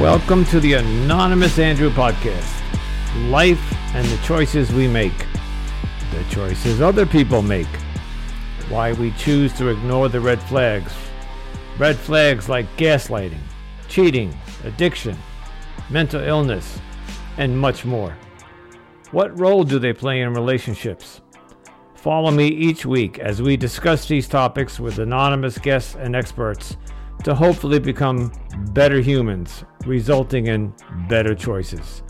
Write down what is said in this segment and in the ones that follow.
Welcome to the Anonymous Andrew podcast. Life and the choices we make, the choices other people make, why we choose to ignore the red flags. Red flags like gaslighting, cheating, addiction, mental illness, and much more. What role do they play in relationships? Follow me each week as we discuss these topics with anonymous guests and experts to hopefully become better humans, resulting in better choices.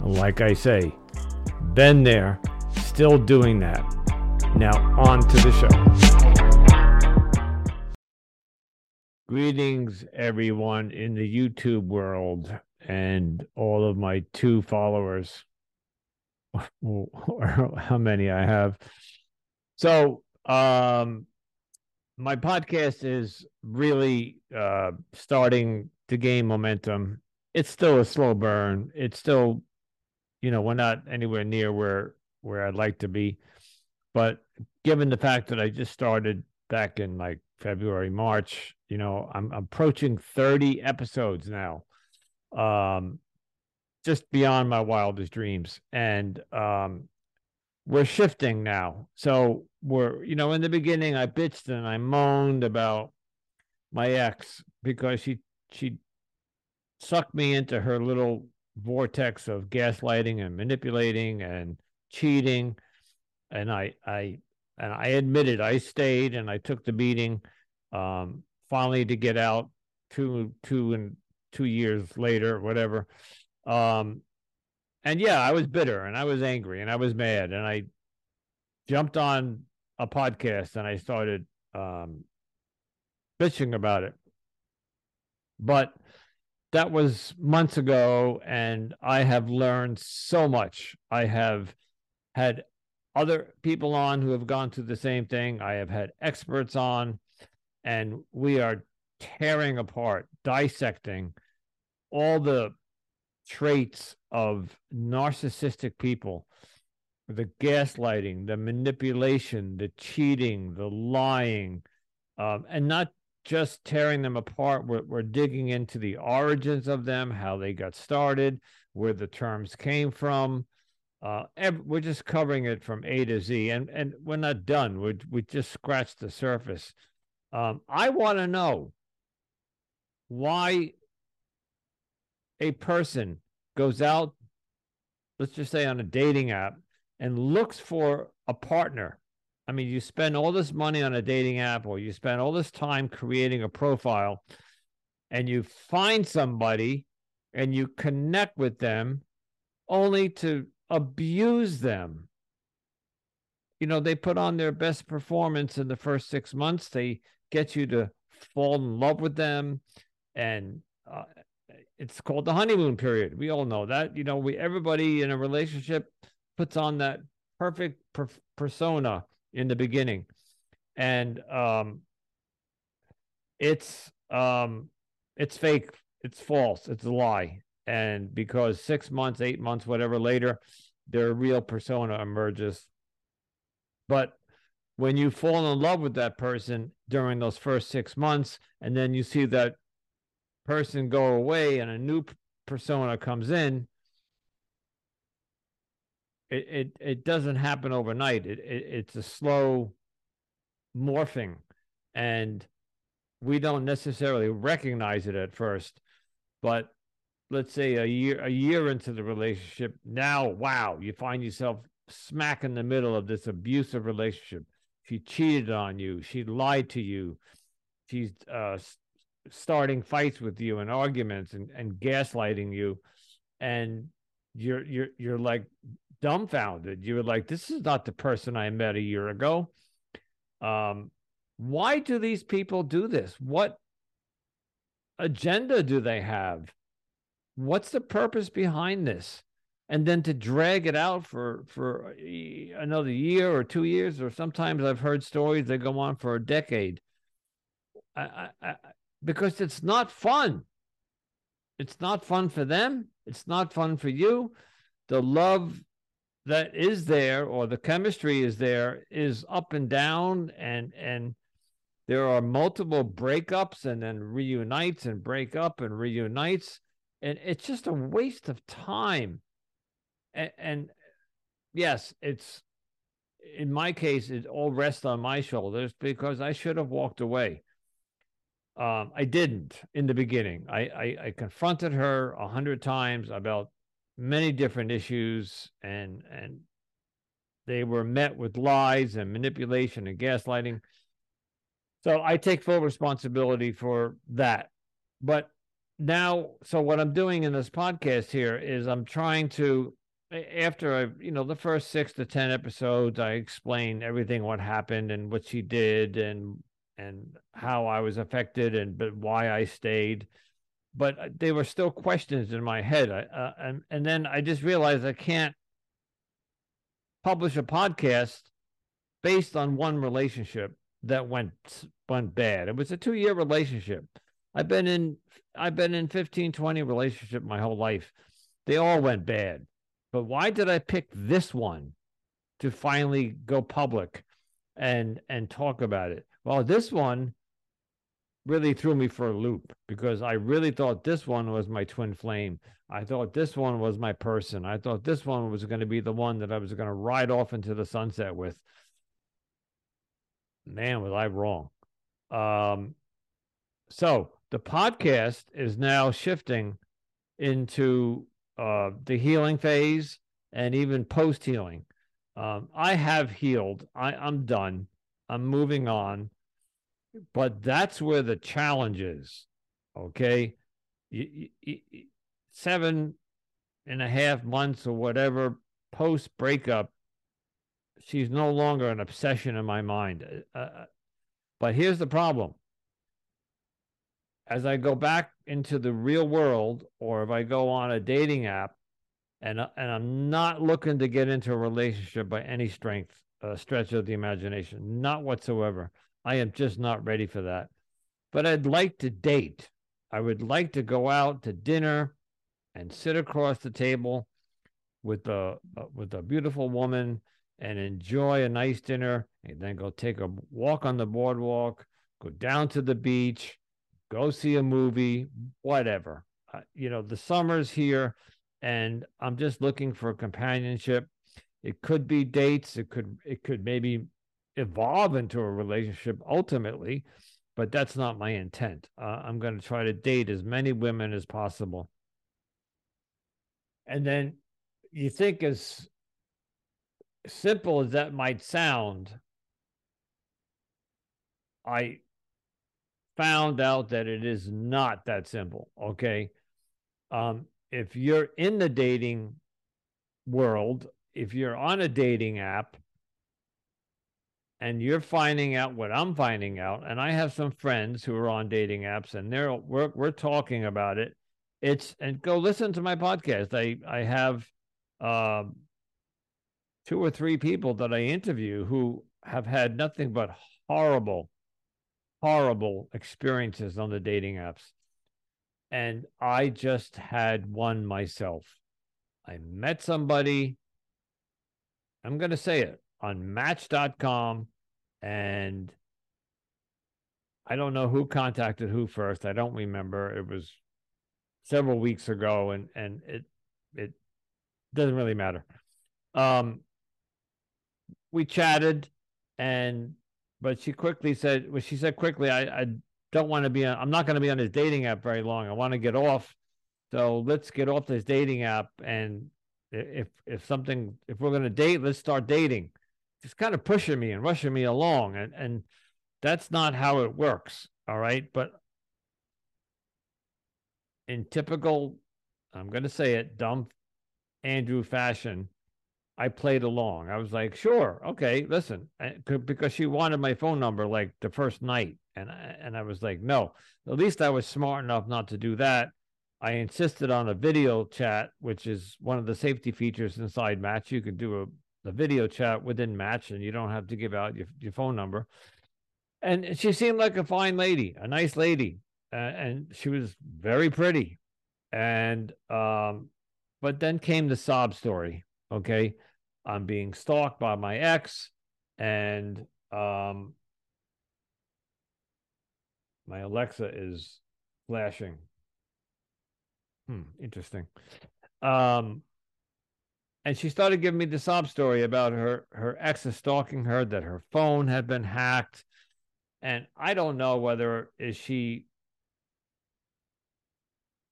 Like I say, been there, still doing that. Now, on to the show. Greetings, everyone in the YouTube world and all of my two followers, or how many I have. So, um, my podcast is really uh, starting to gain momentum. It's still a slow burn. It's still, you know, we're not anywhere near where where I'd like to be. But given the fact that I just started back in like February, March, you know, I'm approaching 30 episodes now. Um just beyond my wildest dreams. And um we're shifting now. So we're, you know, in the beginning, I bitched and I moaned about my ex because she she sucked me into her little vortex of gaslighting and manipulating and cheating, and I I and I admitted I stayed and I took the beating, um, finally to get out two two and two years later, whatever. Um, and yeah, I was bitter and I was angry and I was mad and I jumped on a podcast and I started um, bitching about it. But that was months ago, and I have learned so much. I have had other people on who have gone through the same thing. I have had experts on, and we are tearing apart, dissecting all the traits of narcissistic people the gaslighting, the manipulation, the cheating, the lying, um, and not just tearing them apart. We're, we're digging into the origins of them, how they got started, where the terms came from. Uh, we're just covering it from A to Z, and and we're not done. We we just scratched the surface. Um, I want to know why a person goes out, let's just say on a dating app, and looks for a partner. I mean, you spend all this money on a dating app or you spend all this time creating a profile and you find somebody and you connect with them only to abuse them. You know, they put on their best performance in the first six months. They get you to fall in love with them and uh, it's called the honeymoon period. We all know that. You know, we everybody in a relationship puts on that perfect per- persona in the beginning, and um, it's um, it's fake, it's false, it's a lie, and because six months, eight months, whatever later, their real persona emerges. But when you fall in love with that person during those first six months, and then you see that person go away and a new persona comes in, it it, it doesn't happen overnight. It, it it's a slow morphing, and we don't necessarily recognize it at first. But let's say a year a year into the relationship, now wow, you find yourself smack in the middle of this abusive relationship. She cheated on you. She lied to you. She's uh, starting fights with you and arguments and, and gaslighting you. And you're you're you're like dumbfounded. You were like this is not the person i met a year ago. Um why do these people do this? What agenda do they have? What's the purpose behind this? And then to drag it out for for another year or two years or sometimes i've heard stories that go on for a decade. I, I, because it's not fun. It's not fun for them. It's not fun for you. The love that is there or the chemistry is there is up and down and and there are multiple breakups and then reunites and break up and reunites and it's just a waste of time. And, and yes, it's in my case, it all rests on my shoulders because I should have walked away. Um, I didn't in the beginning. I, I, I confronted her a hundred times about many different issues, and and they were met with lies and manipulation and gaslighting. So I take full responsibility for that. But now, so what I'm doing in this podcast here is I'm trying to after I, you know, the first six to ten episodes, I explain everything what happened and what she did and and how I was affected and but why I stayed. But uh, they were still questions in my head, I, uh, and and then I just realized I can't publish a podcast based on one relationship that went went bad. It was a two year relationship. I've been in I've been in 15, 20 relationship my whole life. They all went bad. But why did I pick this one to finally go public and and talk about it? Well, this one really threw me for a loop because I really thought this one was my twin flame. I thought this one was my person. I thought this one was going to be the one that I was going to ride off into the sunset with. Man, was I wrong. Um, so the podcast is now shifting into uh, the healing phase and even post healing. Um, I have healed. I, I'm done. I'm moving on. But that's where the challenge is. Okay. Seven and a half months or whatever post breakup, she's no longer an obsession in my mind. Uh, uh but here's the problem as I go back into the real world, or if I go on a dating app, and and I'm not looking to get into a relationship by any strength, uh, stretch of the imagination, not whatsoever. I am just not ready for that. But I'd like to date. I would like to go out to dinner and sit across the table with a uh, with a beautiful woman and enjoy a nice dinner, and then go take a walk on the boardwalk, go down to the beach, go see a movie, whatever. Uh, you know, the summer's here and I'm just looking for companionship. It could be dates, it could it could maybe evolve into a relationship ultimately, but that's not my intent. Uh, I'm going to try to date as many women as possible. And then you think as simple as that might sound, I found out that it is not that simple. Okay. Um, if you're in the dating world, if you're on a dating app and you're finding out what I'm finding out, and I have some friends who are on dating apps and they're we're we're talking about it. It's and go listen to my podcast. I I have um two or three people that I interview who have had nothing but horrible horrible experiences on the dating apps. And I just had one myself. I met somebody, I'm going to say it, on match.com. And I don't know who contacted who first. I don't remember. It was several weeks ago and and it it doesn't really matter. Um we chatted and but she quickly said, well, she said quickly, I, I don't want to be on, I'm not going to be on this dating app very long. I want to get off. So let's get off this dating app. And if, if something, if we're going to date, let's start dating. It's kind of pushing me and rushing me along. And, and that's not how it works. All right. But in typical, I'm going to say it, dumb Andrew fashion, I played along. I was like, sure, okay, listen, eh, because she wanted my phone number like the first night, and I, and I was like, no. At least I was smart enough not to do that. I insisted on a video chat, which is one of the safety features inside Match. You can do a, a video chat within Match, and you don't have to give out your, your phone number. And she seemed like a fine lady, a nice lady, uh, and she was very pretty. And um, but then came the sob story. Okay, I'm being stalked by my ex, and um, my Alexa is flashing. Hmm, interesting. Um, and she started giving me the sob story about her her ex is stalking her, that her phone had been hacked, and I don't know whether is she.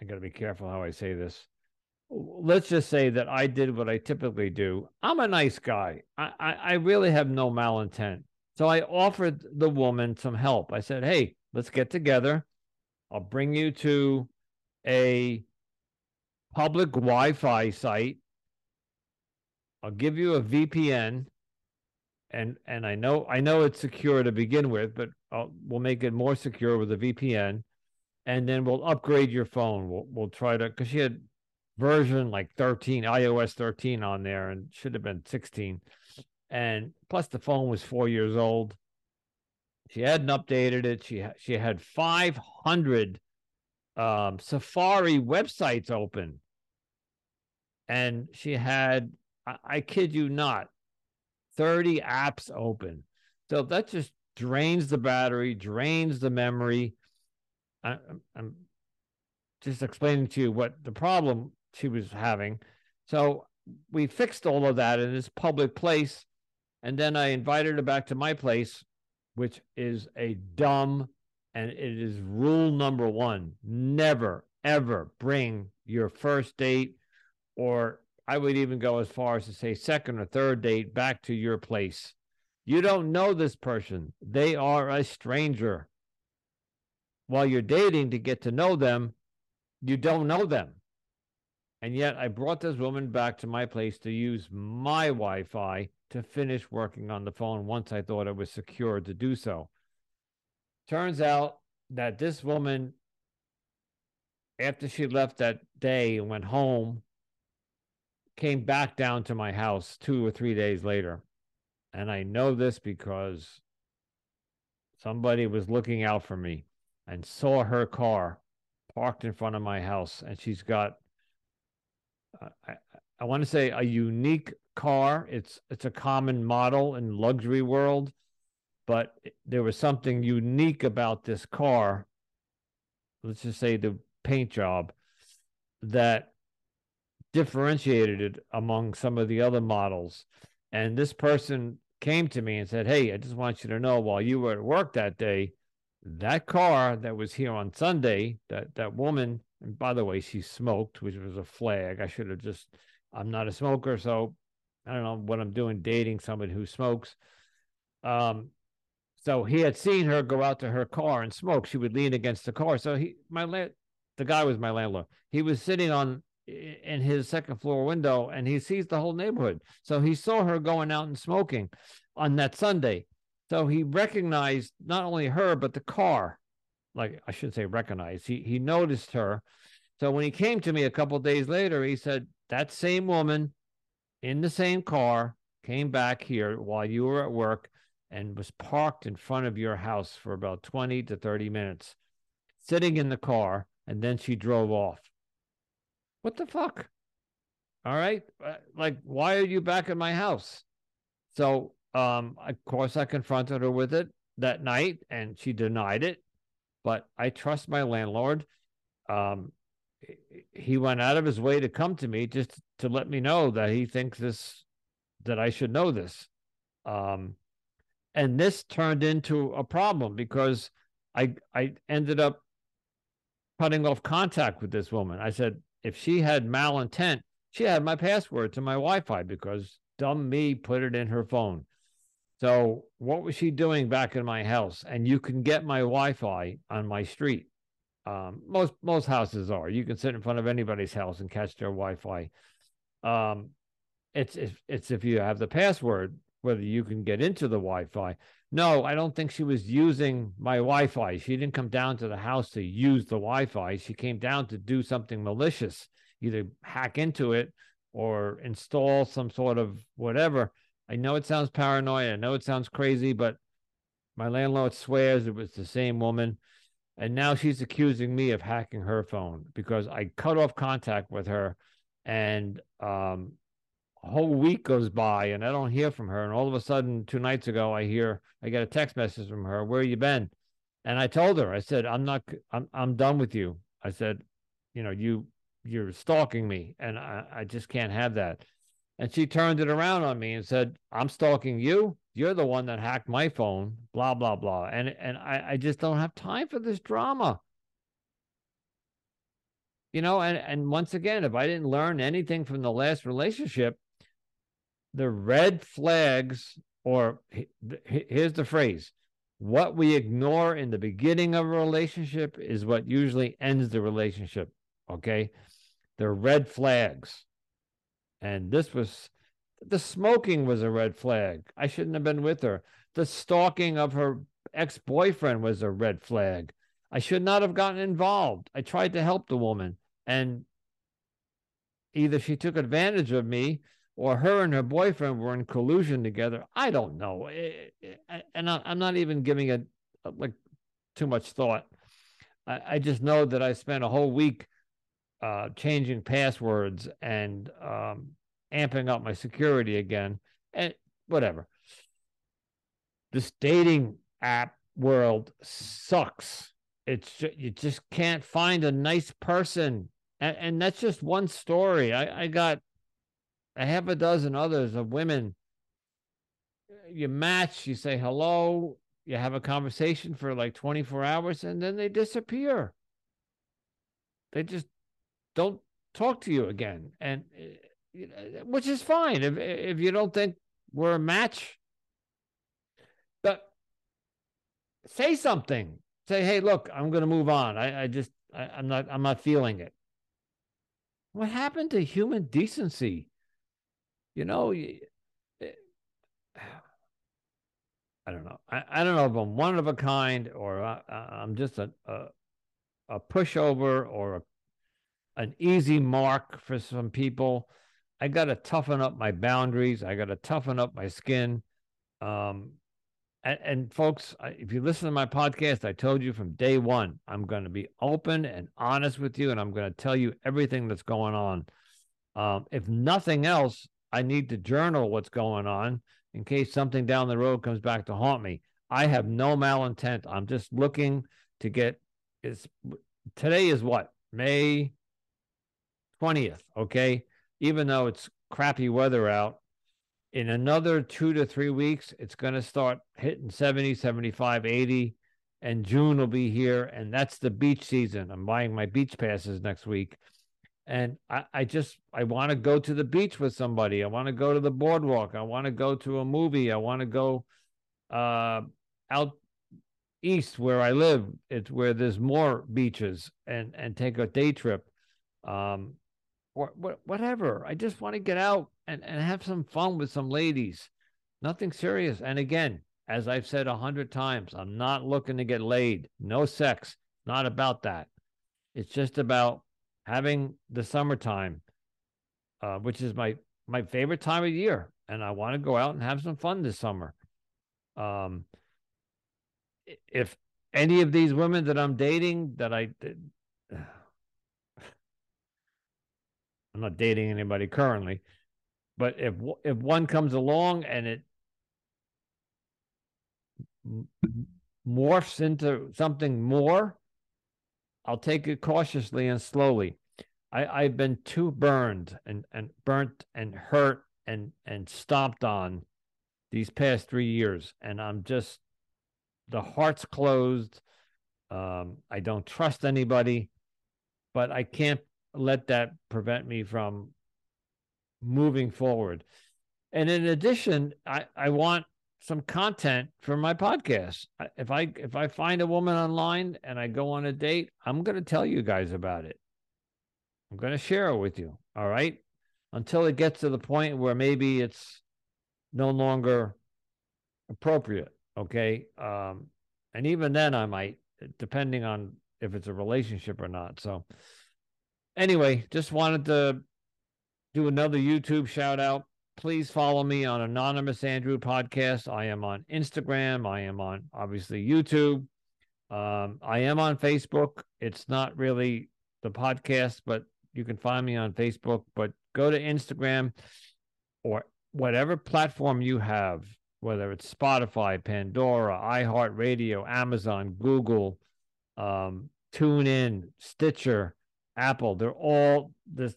I got to be careful how I say this. Let's just say that I did what I typically do. I'm a nice guy. I, I, I really have no malintent. So I offered the woman some help. I said, "Hey, let's get together. I'll bring you to a public Wi-Fi site I'll give you a VPN, and and I know I know it's secure to begin with, but I'll, we'll make it more secure with a VPN, and then we'll upgrade your phone. We'll we'll try to because she had version like 13 iOS 13 on there and should have been 16, and plus the phone was four years old. She hadn't updated it. She she had 500 um, Safari websites open, and she had I, I kid you not, 30 apps open. So that just drains the battery, drains the memory. I, I'm just explaining to you what the problem she was having. So we fixed all of that in this public place. And then I invited her back to my place, which is a dumb and it is rule number one never, ever bring your first date or I would even go as far as to say second or third date back to your place. You don't know this person, they are a stranger. While you're dating to get to know them, you don't know them. And yet, I brought this woman back to my place to use my Wi Fi to finish working on the phone once I thought it was secure to do so. Turns out that this woman, after she left that day and went home, came back down to my house two or three days later. And I know this because somebody was looking out for me and saw her car parked in front of my house. And she's got, uh, I, I want to say, a unique car. It's it's a common model in luxury world, but there was something unique about this car. Let's just say the paint job that differentiated it among some of the other models. And this person came to me and said, Hey, I just want you to know while you were at work that day, that car that was here on Sunday, that that woman, and by the way, she smoked, which was a flag. I should have just I'm not a smoker, so I don't know what I'm doing dating somebody who smokes. Um so he had seen her go out to her car and smoke. She would lean against the car. So he my land, the guy was my landlord. He was sitting on in his second floor window and he sees the whole neighborhood. So he saw her going out and smoking on that Sunday. So he recognized not only her, but the car. Like I should say recognized. He he noticed her. So when he came to me a couple days later, he said, That same woman in the same car came back here while you were at work and was parked in front of your house for about 20 to 30 minutes, sitting in the car, and then she drove off. What the fuck? All right. Uh, like, why are you back at my house? So, um, of course, I confronted her with it that night and she denied it. But I trust my landlord. Um, he went out of his way to come to me just to let me know that he thinks this, that I should know this. Um, and this turned into a problem because I I ended up cutting off contact with this woman. I said, if she had malintent, she had my password to my Wi-Fi because dumb me put it in her phone. So what was she doing back in my house? And you can get my Wi-Fi on my street. Um, most most houses are. You can sit in front of anybody's house and catch their Wi-Fi. Um, it's it's, it's if you have the password, whether you can get into the Wi-Fi. No, I don't think she was using my Wi Fi. She didn't come down to the house to use the Wi Fi. She came down to do something malicious, either hack into it or install some sort of whatever. I know it sounds paranoid. I know it sounds crazy, but my landlord swears it was the same woman. And now she's accusing me of hacking her phone because I cut off contact with her and um, whole week goes by and I don't hear from her. And all of a sudden, two nights ago, I hear I get a text message from her. Where you been? And I told her, I said, I'm not, I'm, I'm done with you. I said, you know, you you're stalking me, and I, I just can't have that. And she turned it around on me and said, I'm stalking you. You're the one that hacked my phone, blah, blah, blah. And and I, I just don't have time for this drama. You know, and, and once again, if I didn't learn anything from the last relationship, the red flags, or here's the phrase what we ignore in the beginning of a relationship is what usually ends the relationship. Okay. They're red flags. And this was the smoking was a red flag. I shouldn't have been with her. The stalking of her ex boyfriend was a red flag. I should not have gotten involved. I tried to help the woman, and either she took advantage of me or her and her boyfriend were in collusion together. I don't know. Eh, eh, and I'm not even giving it like too much thought. I just know that I spent a whole week uh, changing passwords and um, amping up my security again, and whatever. This dating app world sucks. It's you just can't find a nice person, and, and that's just one story. I, I got a half a dozen others of women. You match, you say hello, you have a conversation for like 24 hours, and then they disappear. They just don't talk to you again, and eh, which is fine if if you don't think we're a match. But say something. Say, hey, look, I'm going to move on. I, I just, I, I'm not, I'm not feeling it. What happened to human decency? You know, eh, I don't know. I, I don't know if I'm one of a kind or I, am just a, a, a pushover or a an easy mark for some people. I got to toughen up my boundaries. I got to toughen up my skin. Um, and, and, folks, if you listen to my podcast, I told you from day one, I'm going to be open and honest with you, and I'm going to tell you everything that's going on. Um, if nothing else, I need to journal what's going on in case something down the road comes back to haunt me. I have no malintent. I'm just looking to get. Is today is what May 20th, okay? Even though it's crappy weather out, in another two to three weeks, it's going to start hitting 70, 75, 80, and June will be here. And that's the beach season. I'm buying my beach passes next week. And I, I just, I want to go to the beach with somebody. I want to go to the boardwalk. I want to go to a movie. I want to go uh, out east where I live. It's where there's more beaches and, and take a day trip. Um, or whatever. I just want to get out and, and have some fun with some ladies. Nothing serious. And again, as I've said a hundred times, I'm not looking to get laid. No sex. Not about that. It's just about having the summertime, uh, which is my my favorite time of year, and I want to go out and have some fun this summer. Um, if any of these women that I'm dating that I I'm not dating anybody currently, but if if one comes along and it morphs into something more, I'll take it cautiously and slowly. I, I've been too burned and, and burnt and hurt and and stomped on these past three years, and I'm just the heart's closed. Um, I don't trust anybody, but I can't let that prevent me from moving forward. And in addition, I, I want some content for my podcast. If I if I find a woman online and I go on a date, I'm going to tell you guys about it. I'm going to share it with you. All right. Until it gets to the point where maybe it's no longer appropriate. Okay. Um, and even then, I might, depending on if it's a relationship or not. So, anyway, just wanted to do another YouTube shout out. Please follow me on Anonymous Andrew podcast. I am on Instagram. I am on obviously YouTube. Um, I am on Facebook. It's not really the podcast, but you can find me on Facebook. But go to Instagram or whatever platform you have, whether it's Spotify, Pandora, iHeartRadio, Amazon, Google, um, TuneIn, Stitcher, Apple. They're all this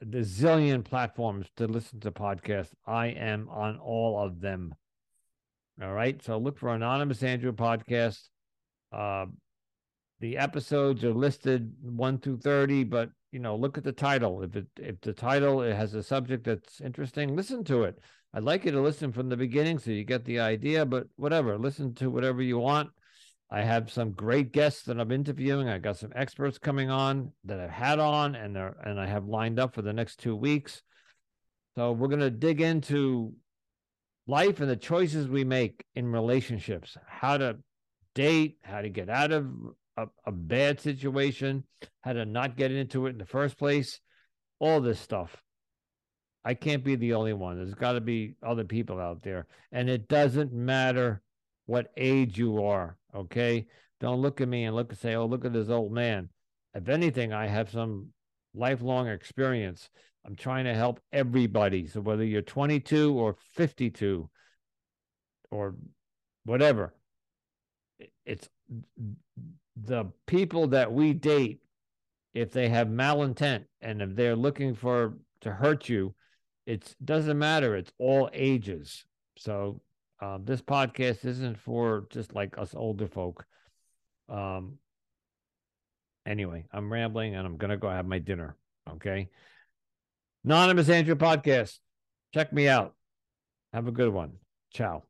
the zillion platforms to listen to podcasts. I am on all of them. All right. So look for Anonymous Andrew podcast. Uh, the episodes are listed one through 30, but you know, look at the title. If it if the title it has a subject that's interesting, listen to it. I'd like you to listen from the beginning so you get the idea, but whatever, listen to whatever you want. I have some great guests that I'm interviewing. I got some experts coming on that I've had on and they're and I have lined up for the next two weeks. So we're gonna dig into life and the choices we make in relationships, how to date, how to get out of a, a bad situation, how to not get into it in the first place, all this stuff. I can't be the only one. There's got to be other people out there. And it doesn't matter what age you are. Okay. Don't look at me and look and say, oh, look at this old man. If anything, I have some lifelong experience. I'm trying to help everybody. So whether you're 22 or 52 or whatever, it's the people that we date, if they have malintent and if they're looking for to hurt you, it doesn't matter. It's all ages. So um, this podcast isn't for just like us older folk. Um, anyway, I'm rambling and I'm gonna go have my dinner. Okay. Anonymous Andrew podcast. Check me out. Have a good one. Ciao.